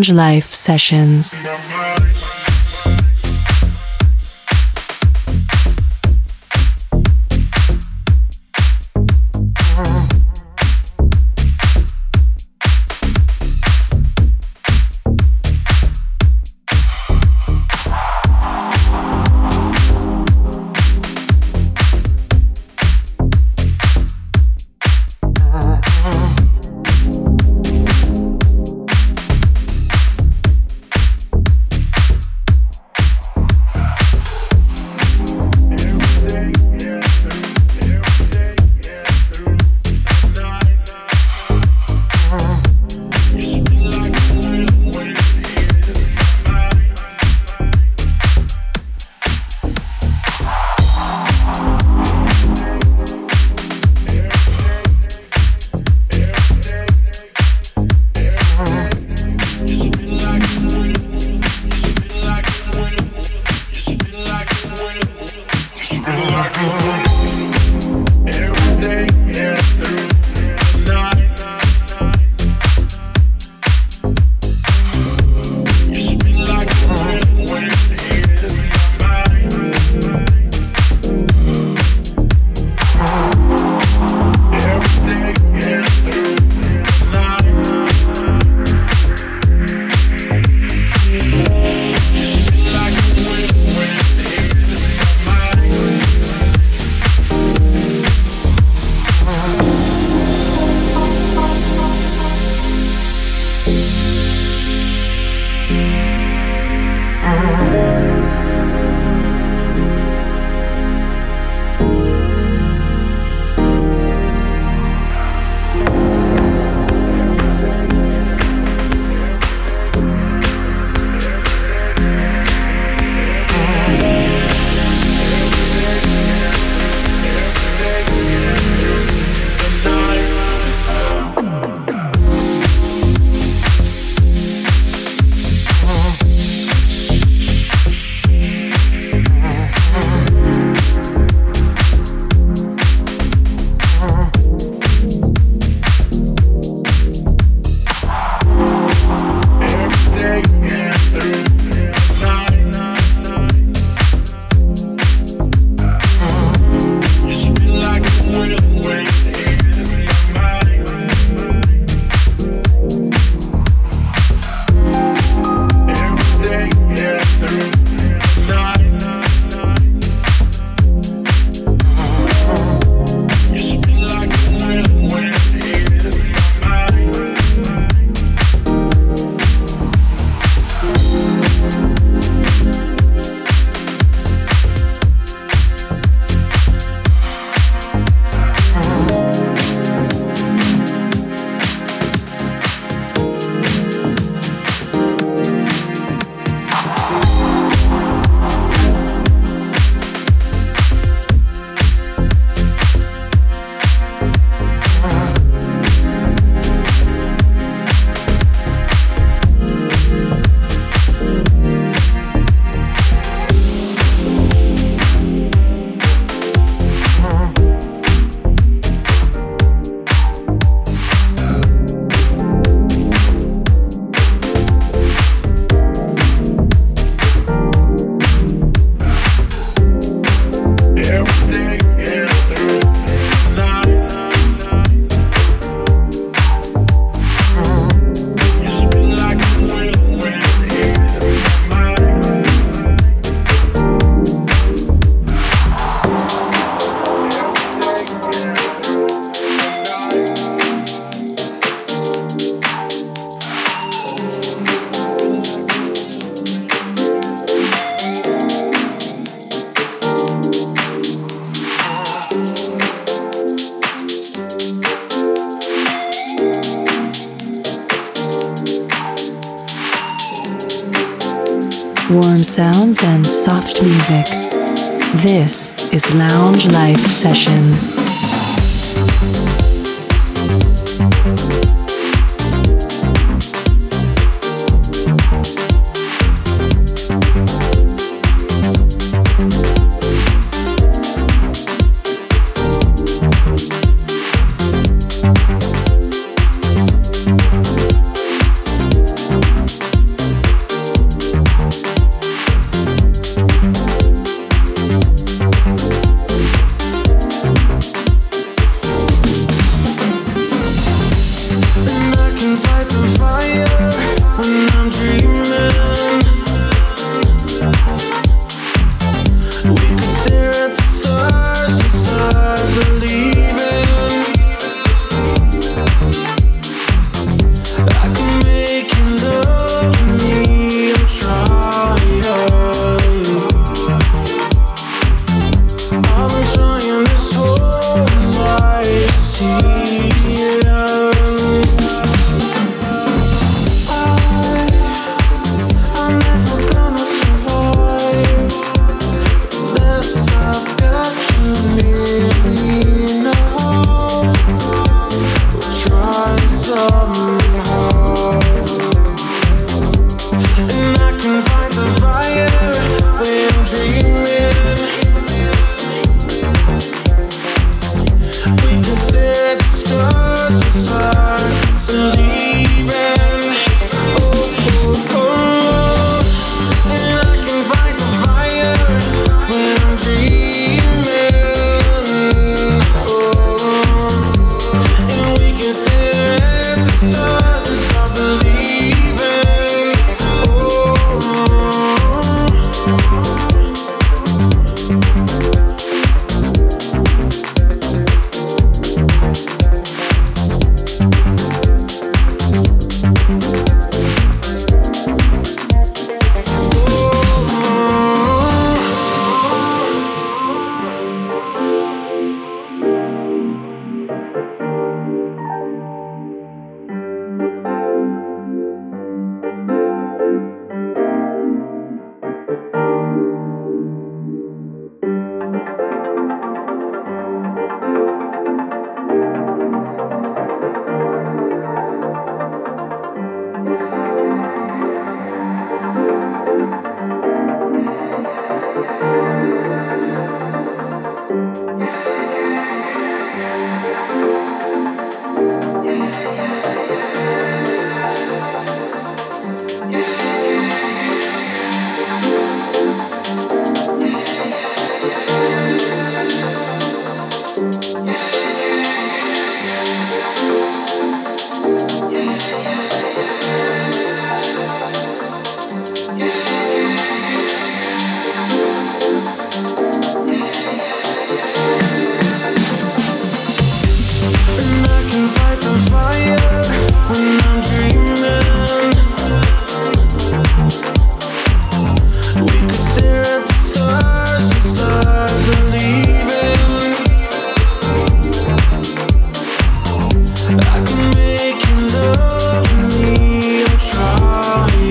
Lounge Life Sessions. Sounds and soft music. This is Lounge Life Sessions.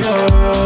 love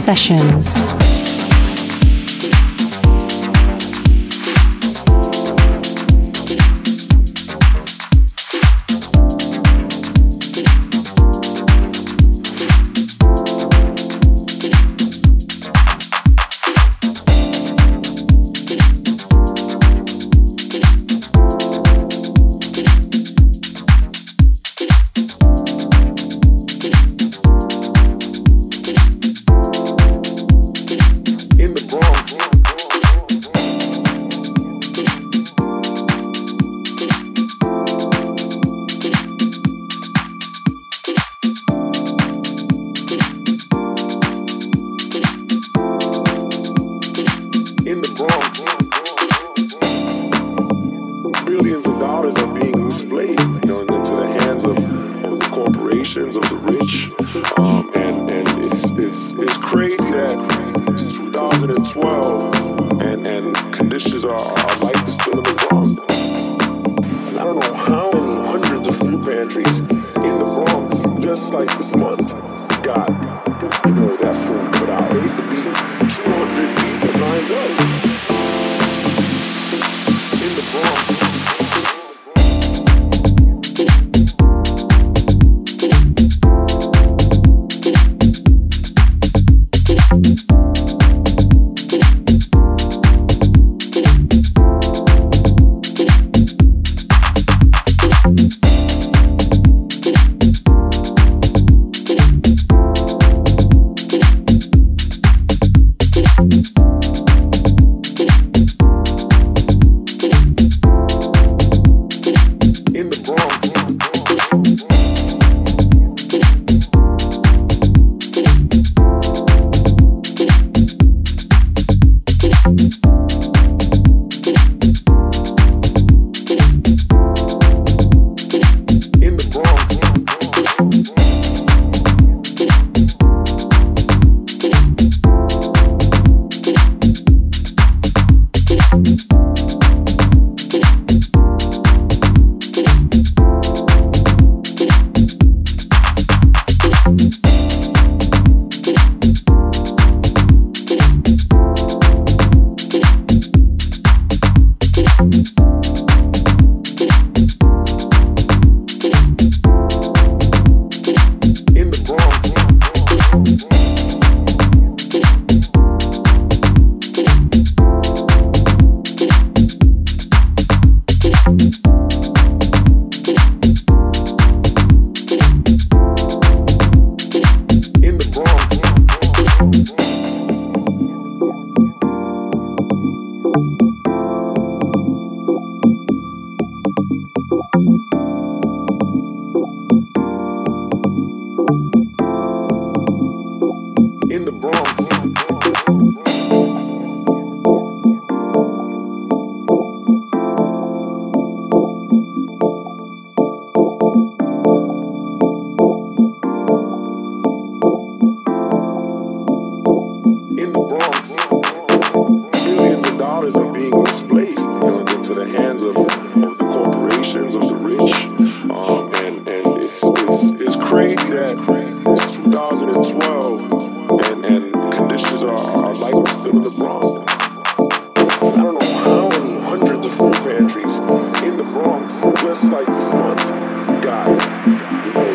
Sessions. songs just like this one. God, you know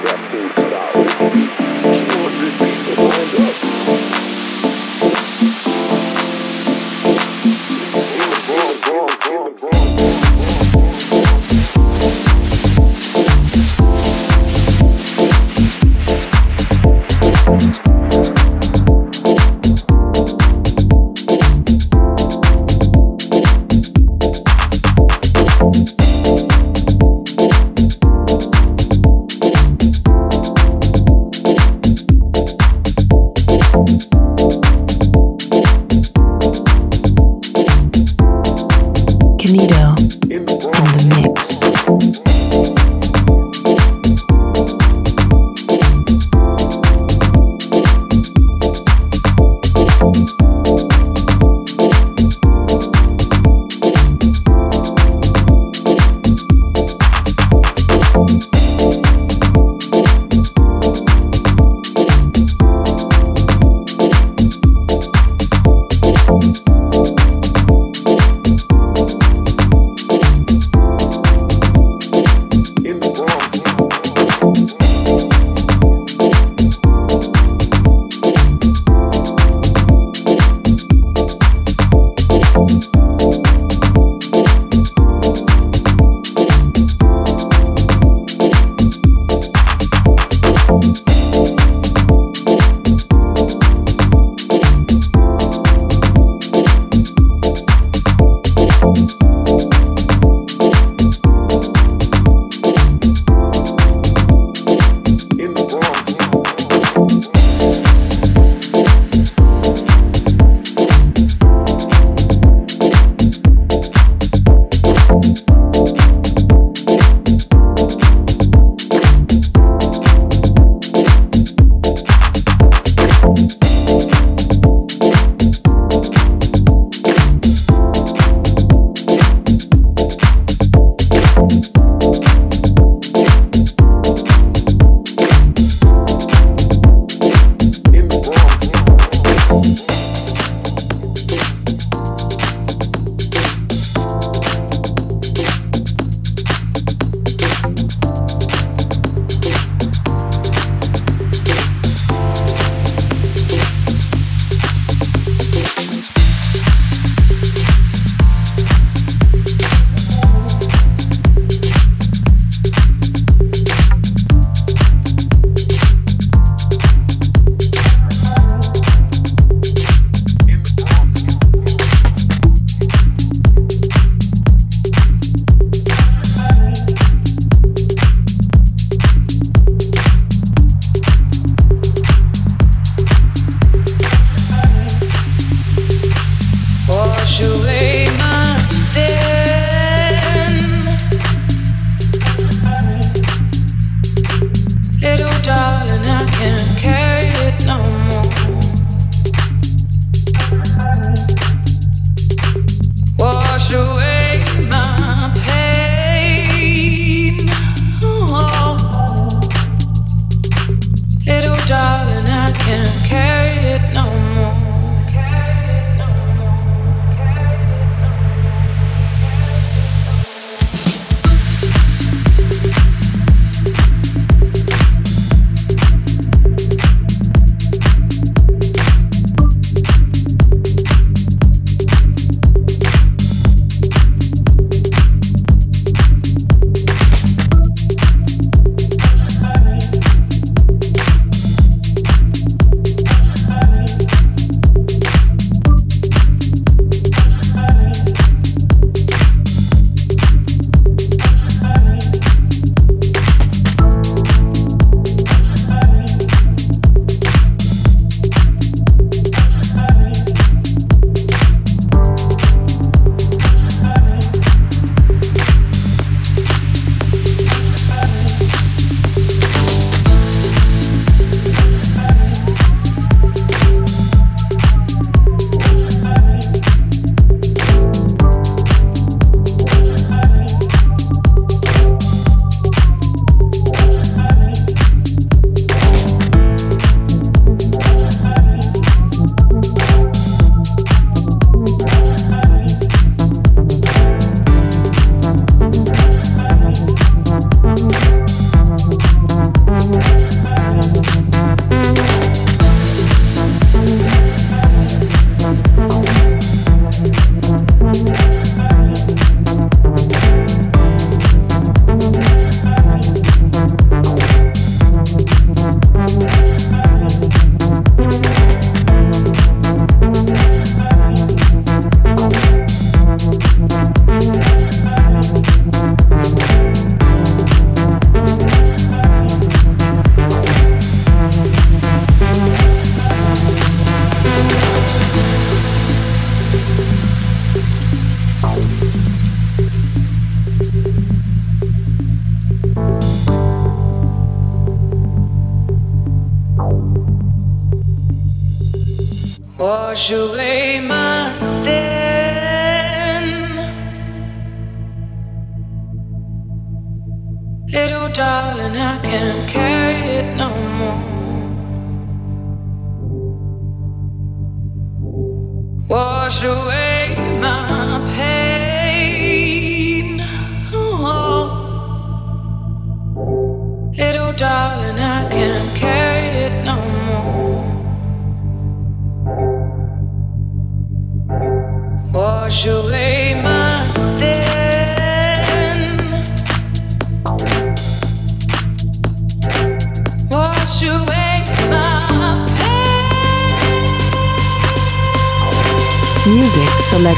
wash away my sin. Little darling, I can't carry it no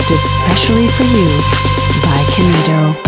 selected specially for you by Kenido.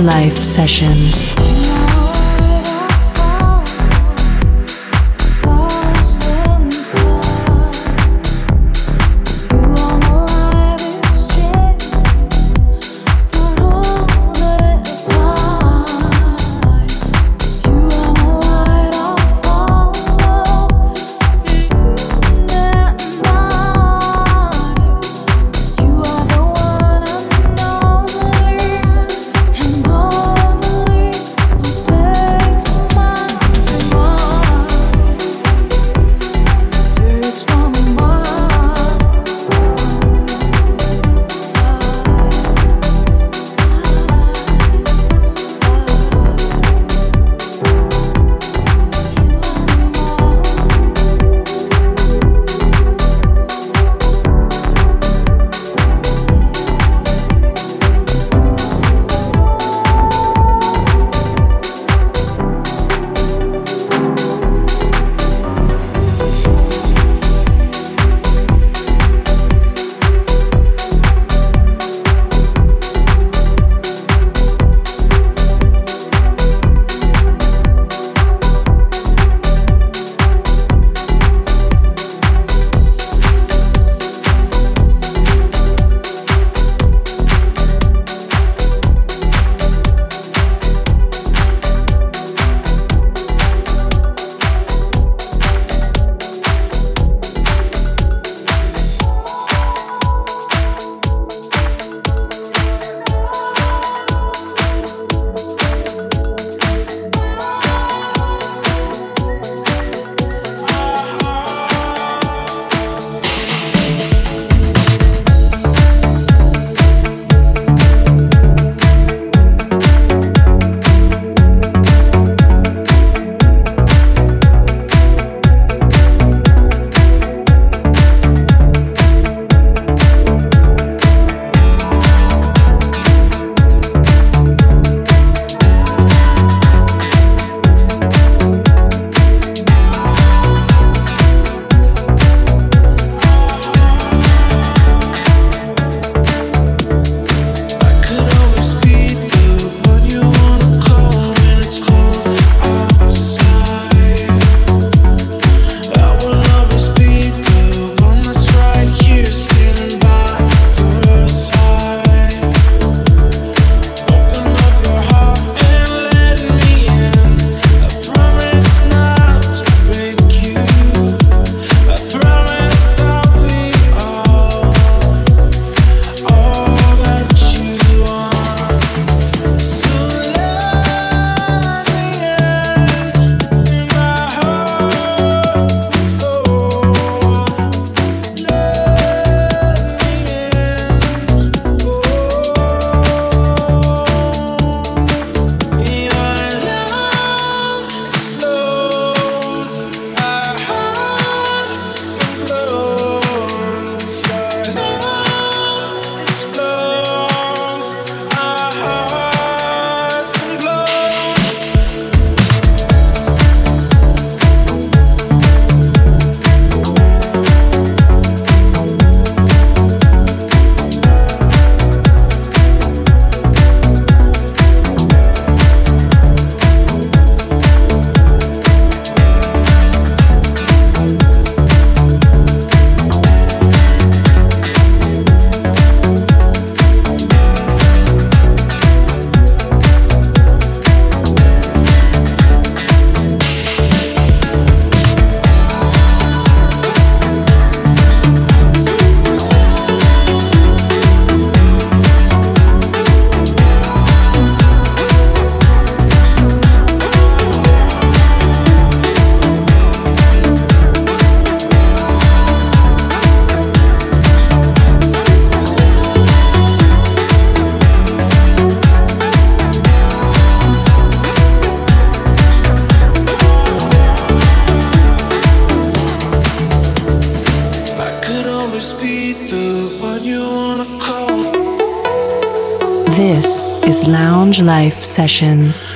Life Sessions. Life Sessions.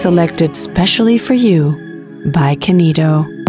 Selected specially for you by Canito.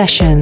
Listening